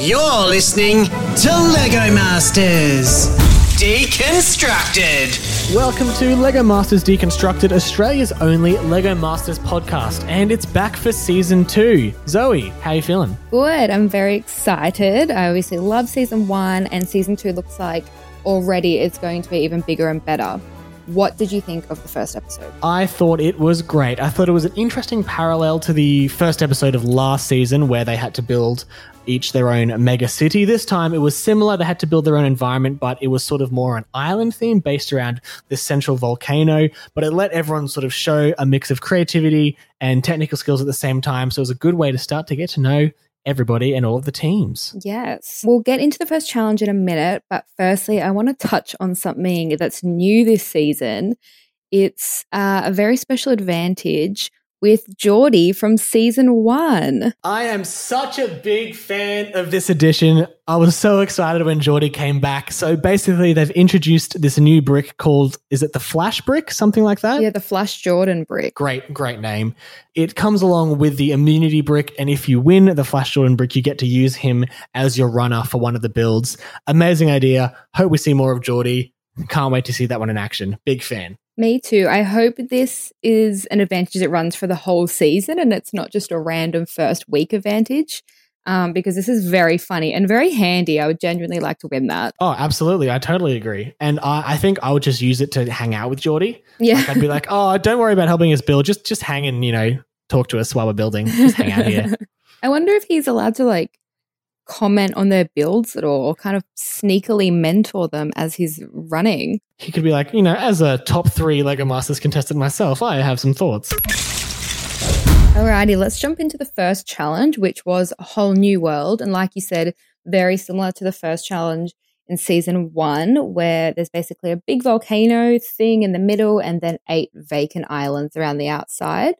You're listening to Lego Masters Deconstructed. Welcome to LEGO Masters Deconstructed, Australia's only LEGO Masters podcast, and it's back for season two. Zoe, how are you feeling? Good. I'm very excited. I obviously love season one, and season two looks like already it's going to be even bigger and better. What did you think of the first episode? I thought it was great. I thought it was an interesting parallel to the first episode of last season where they had to build each their own mega city. This time it was similar. They had to build their own environment, but it was sort of more an island theme based around this central volcano. But it let everyone sort of show a mix of creativity and technical skills at the same time. So it was a good way to start to get to know everybody and all of the teams. Yes. We'll get into the first challenge in a minute, but firstly, I want to touch on something that's new this season. It's uh, a very special advantage with Geordie from season one. I am such a big fan of this edition. I was so excited when Geordie came back. So basically, they've introduced this new brick called, is it the Flash brick? Something like that? Yeah, the Flash Geordie brick. Great, great name. It comes along with the immunity brick. And if you win the Flash Geordie brick, you get to use him as your runner for one of the builds. Amazing idea. Hope we see more of Geordie. Can't wait to see that one in action. Big fan. Me too. I hope this is an advantage that runs for the whole season and it's not just a random first week advantage. Um, because this is very funny and very handy. I would genuinely like to win that. Oh, absolutely. I totally agree. And I, I think I would just use it to hang out with Geordie. Yeah. Like I'd be like, oh, don't worry about helping us build. Just just hang and, you know, talk to us while we're building. Just hang out here. I wonder if he's allowed to like comment on their builds at all, or kind of sneakily mentor them as he's running. He could be like, you know, as a top three Lego Masters contestant myself, I have some thoughts. Alrighty, let's jump into the first challenge, which was a whole new world. And like you said, very similar to the first challenge in season one, where there's basically a big volcano thing in the middle and then eight vacant islands around the outside.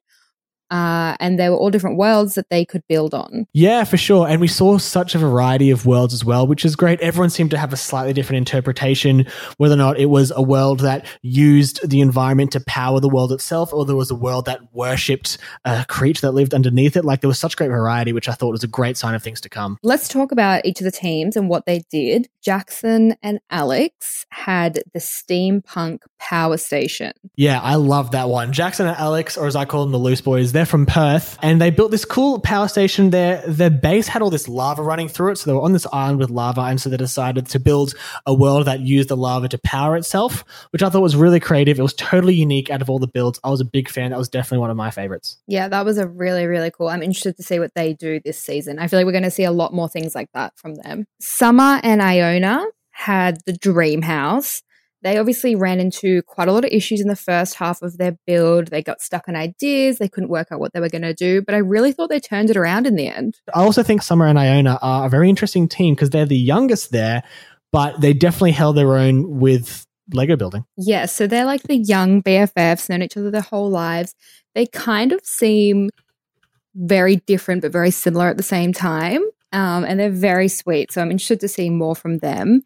Uh, and there were all different worlds that they could build on. Yeah, for sure. And we saw such a variety of worlds as well, which is great. Everyone seemed to have a slightly different interpretation, whether or not it was a world that used the environment to power the world itself, or there was a world that worshipped a creature that lived underneath it. Like there was such great variety, which I thought was a great sign of things to come. Let's talk about each of the teams and what they did. Jackson and Alex had the steampunk power station. Yeah, I love that one. Jackson and Alex, or as I call them, the Loose Boys, they're from Perth, and they built this cool power station. Their their base had all this lava running through it, so they were on this island with lava, and so they decided to build a world that used the lava to power itself, which I thought was really creative. It was totally unique out of all the builds. I was a big fan. That was definitely one of my favorites. Yeah, that was a really, really cool. I'm interested to see what they do this season. I feel like we're going to see a lot more things like that from them. Summer and Iona had the dream house. They obviously ran into quite a lot of issues in the first half of their build. They got stuck on ideas. They couldn't work out what they were going to do, but I really thought they turned it around in the end. I also think Summer and Iona are a very interesting team because they're the youngest there, but they definitely held their own with Lego building. Yeah, so they're like the young BFFs, known each other their whole lives. They kind of seem very different but very similar at the same time. Um, and they're very sweet. So I'm interested to see more from them.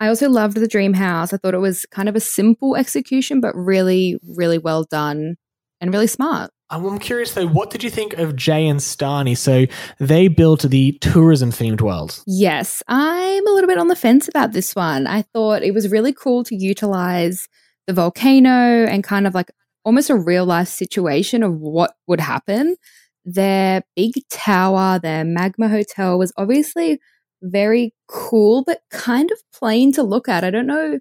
I also loved the dream house. I thought it was kind of a simple execution, but really, really well done and really smart. Um, I'm curious though, what did you think of Jay and Stani? So they built the tourism themed world. Yes, I'm a little bit on the fence about this one. I thought it was really cool to utilize the volcano and kind of like almost a real life situation of what would happen. Their big tower, their magma hotel was obviously very cool, but kind of plain to look at. I don't know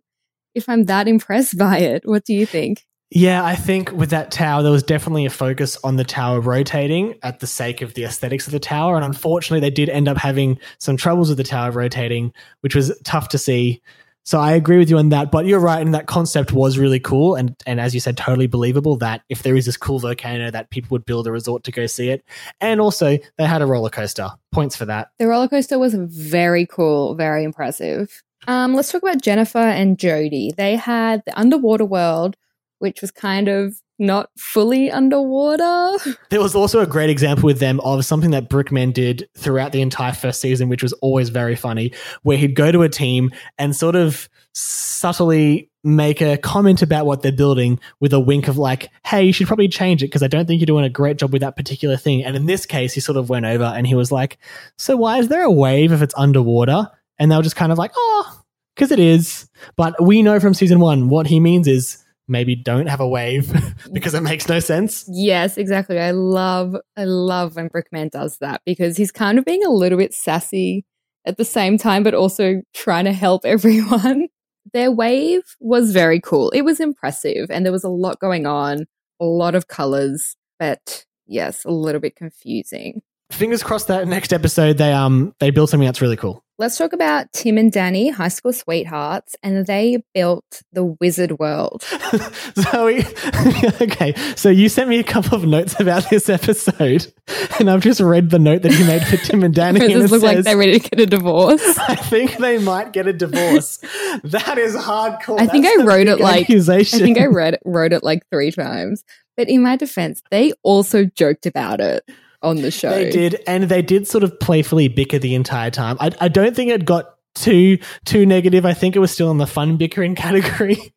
if I'm that impressed by it. What do you think? Yeah, I think with that tower, there was definitely a focus on the tower rotating at the sake of the aesthetics of the tower. And unfortunately, they did end up having some troubles with the tower rotating, which was tough to see. So I agree with you on that, but you're right, and that concept was really cool, and and as you said, totally believable that if there is this cool volcano, that people would build a resort to go see it, and also they had a roller coaster. Points for that. The roller coaster was very cool, very impressive. Um, let's talk about Jennifer and Jody. They had the underwater world, which was kind of not fully underwater. There was also a great example with them of something that Brickman did throughout the entire first season, which was always very funny, where he'd go to a team and sort of subtly make a comment about what they're building with a wink of like, hey, you should probably change it because I don't think you're doing a great job with that particular thing. And in this case, he sort of went over and he was like, so why is there a wave if it's underwater? And they were just kind of like, oh, because it is. But we know from season one what he means is maybe don't have a wave because it makes no sense. Yes, exactly. I love I love when Brickman does that because he's kind of being a little bit sassy at the same time, but also trying to help everyone. Their wave was very cool. It was impressive and there was a lot going on, a lot of colors, but yes, a little bit confusing. Fingers crossed that next episode they um they build something that's really cool. Let's talk about Tim and Danny, high school sweethearts, and they built the wizard world. so we, okay, so you sent me a couple of notes about this episode, and I've just read the note that you made for Tim and Danny. And it like they're ready to get a divorce? I think they might get a divorce. that is hardcore. I think That's I wrote it like I think I read wrote it like three times. But in my defense, they also joked about it on the show. They did, and they did sort of playfully bicker the entire time. I, I don't think it got too too negative. I think it was still in the fun bickering category.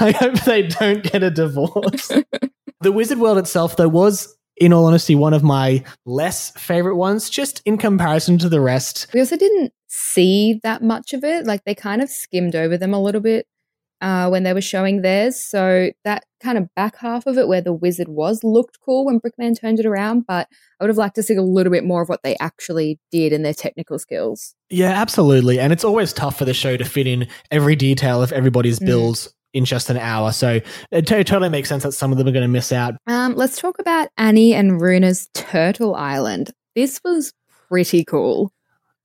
I hope they don't get a divorce. the Wizard World itself, though, was, in all honesty, one of my less favorite ones, just in comparison to the rest. We also didn't see that much of it. Like they kind of skimmed over them a little bit uh, when they were showing theirs. So that kind of back half of it, where the wizard was, looked cool when Brickman turned it around. But I would have liked to see a little bit more of what they actually did and their technical skills. Yeah, absolutely. And it's always tough for the show to fit in every detail of everybody's Mm. builds in just an hour. So it to- totally makes sense that some of them are going to miss out. Um, let's talk about Annie and Runa's Turtle Island. This was pretty cool.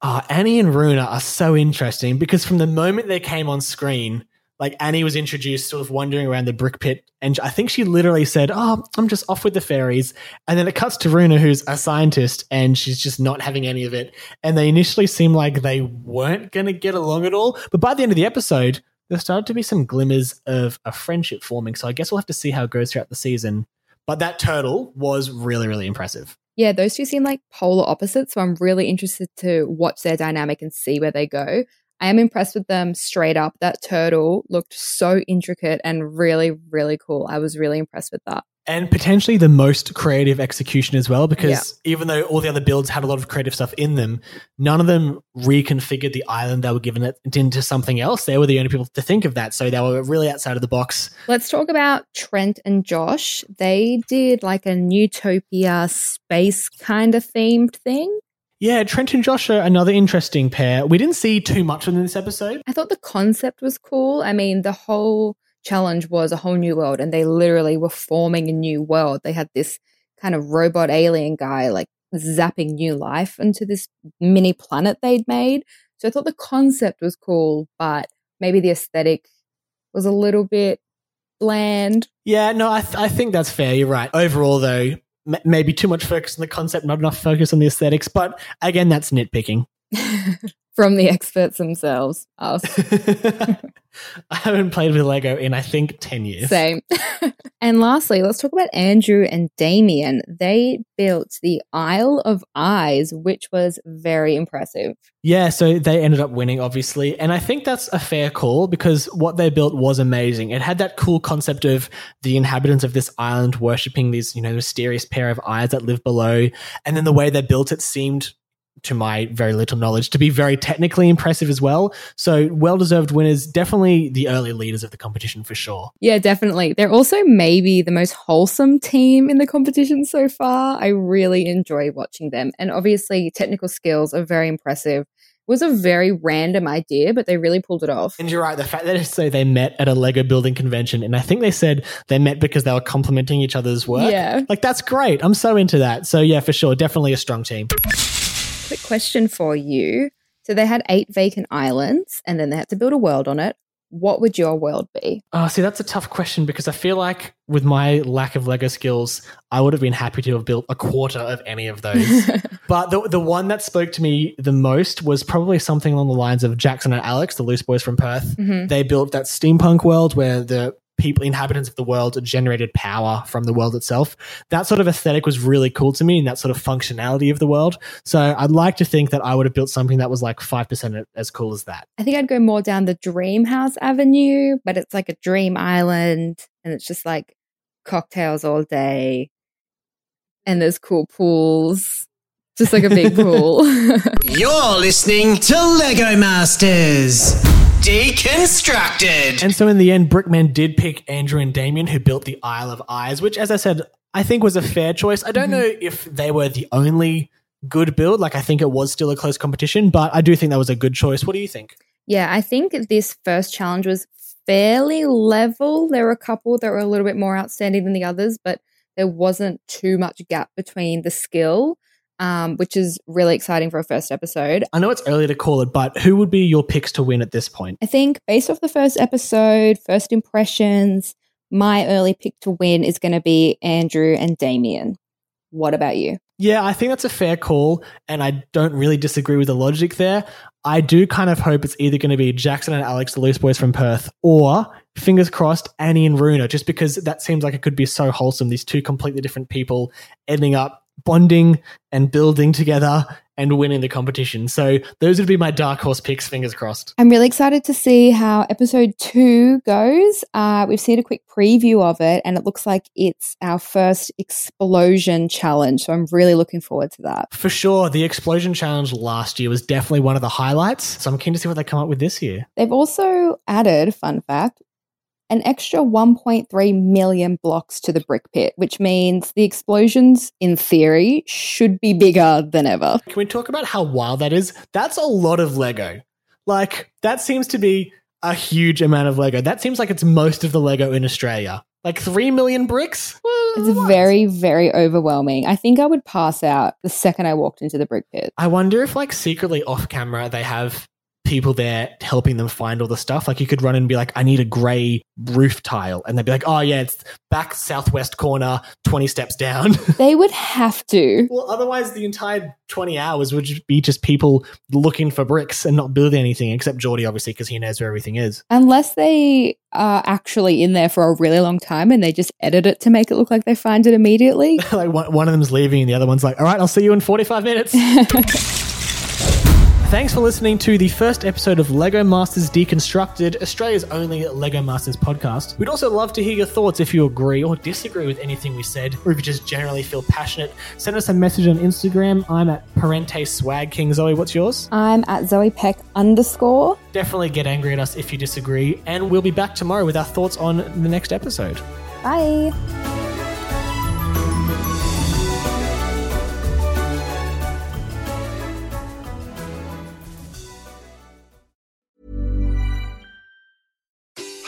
Uh, Annie and Runa are so interesting because from the moment they came on screen, like Annie was introduced sort of wandering around the brick pit, and I think she literally said, Oh, I'm just off with the fairies. And then it cuts to Runa, who's a scientist, and she's just not having any of it. And they initially seem like they weren't going to get along at all. But by the end of the episode, there started to be some glimmers of a friendship forming. So I guess we'll have to see how it goes throughout the season. But that turtle was really, really impressive. Yeah, those two seem like polar opposites. So I'm really interested to watch their dynamic and see where they go. I am impressed with them straight up. That turtle looked so intricate and really, really cool. I was really impressed with that. and potentially the most creative execution as well because even though all the other builds had a lot of creative stuff in them none of them reconfigured the island they were given it into something else they were the only people to think of that so they were really outside of the box Let's talk about Trent and Josh. They did like a Newtopia space kind of themed thing. Yeah trent and josh are another interesting pair we didn't see too much in this episode I thought the concept was cool. I mean, the whole challenge was a whole new world, and they literally were forming a new world. They had this kind of robot alien guy like zapping new life into this mini planet they'd made. So I thought the concept was cool, but maybe the aesthetic was a little bit bland. yeah no i, th- I think that's fair you're right overall though m- maybe too much focus on the concept not enough focus on the aesthetics but again that's nitpicking From the experts themselves, us. i haven't played with lego in i think 10 years Same. and lastly, let's talk about Andrew and Damien. They built the Isle of Eyes, which was very impressive. Yeah, so they ended up winning, obviously. And I think that's a fair call because what they built was amazing. It had that cool concept of the inhabitants of this island worshipping these, you know, mysterious pair of eyes that live below. And then the way they built it seemed, to my very little knowledge, to be very technically impressive as well. So well deserved winners, definitely the early leaders of the competition for sure. Yeah, definitely. They're also maybe the most wholesome team in the competition so far. I really enjoy watching them. And obviously, technical skills are very impressive. Was a very random idea, but they really pulled it off. And you're right, the fact that they say they met at a Lego building convention, and I think they said they met because they were complimenting each other's work. Yeah. Like, that's great. I'm so into that. So, yeah, for sure. Definitely a strong team. Quick question for you. So they had eight vacant islands and then they had to build a world on it. What would your world be? Oh, see, that's a tough question because I feel like with my lack of Lego skills, I would have been happy to have built a quarter of any of those. but the the one that spoke to me the most was probably something along the lines of Jackson and Alex, the loose boys from Perth. Mhm. They built that steampunk world where the people, inhabitants of the world, generated power from the world itself. That sort of aesthetic was really cool to me, and that sort of functionality of the world. So I'd like to think that I would have built something that was like five percent as cool as that. I think I'd go more down the Dream House Avenue, but it's like a dream island and it's just like cocktails all day and there's cool pools. Just like a big pool. You're listening to Lego Masters Deconstructed. And so in the end, Brickman did pick Andrew and Damien, who built the Isle of Eyes, which, as I said, I think was a fair choice. I don't mm-hmm. know if they were the only good build. Like, I think it was still a close competition, but I do think that was a good choice. What do you think? yeah, I think this first challenge was fairly level. There were a couple that were a little bit more outstanding than the others, but there wasn't too much gap between the skill, um, which is really exciting for a first episode. I know it's early to call it, but who would be your picks to win at this point? I think based off the first episode, first impressions, my early pick to win is going to be Andrew and Damien. What about you? Yeah, I think that's a fair call, and I don't really disagree with the logic there. I do kind of hope it's either going to be Jackson and Alex, the loose boys from Perth, or fingers crossed, Annie and Runa, just because that seems like it could be so wholesome. These two completely different people ending up bonding and building together and winning the competition. So those would be my dark horse picks, fingers crossed. I'm really excited to see how episode two goes. Uh, we've seen a quick preview of it, and it looks like it's our first explosion challenge. So I'm really looking forward to that. For sure, the explosion challenge last year was definitely one of the highlights. So I'm keen to see what they come up with this year. They've also added, fun fact, an extra 1.3 million blocks to the brick pit, which means the explosions, in theory, should be bigger than ever. Can we talk about how wild that is? That's a lot of Lego. Like, that seems to be a huge amount of Lego. That seems like it's most of the Lego in Australia. Like 3 million bricks? It's what? very, very overwhelming. I think I would pass out the second I walked into the brick pit. I wonder if, like, secretly off camera, they have people there helping them find all the stuff. Like, you could run and be like, I need a grey roof tile. And they'd be like, oh, yeah, it's back southwest corner, 20 steps down. They would have to. well, otherwise, the entire 20 hours would be just people looking for bricks and not building anything, except Geordie, obviously, because he knows where everything is. Unless they are actually in there for a really long time and they just edit it to make it look like they find it immediately. like one, one of them's leaving and the other one's like, all right, I'll see you in 45 minutes. Thanks for listening to the first episode of Lego Masters Deconstructed, Australia's only Lego Masters podcast. We'd also love to hear your thoughts if you agree or disagree with anything we said, or if you just generally feel passionate. Send us a message on Instagram. I'm at Parente Swag King. Zoe, what's yours? I'm at Zoe Peck underscore. Definitely get angry at us if you disagree, and we'll be back tomorrow with our thoughts on the next episode. Bye.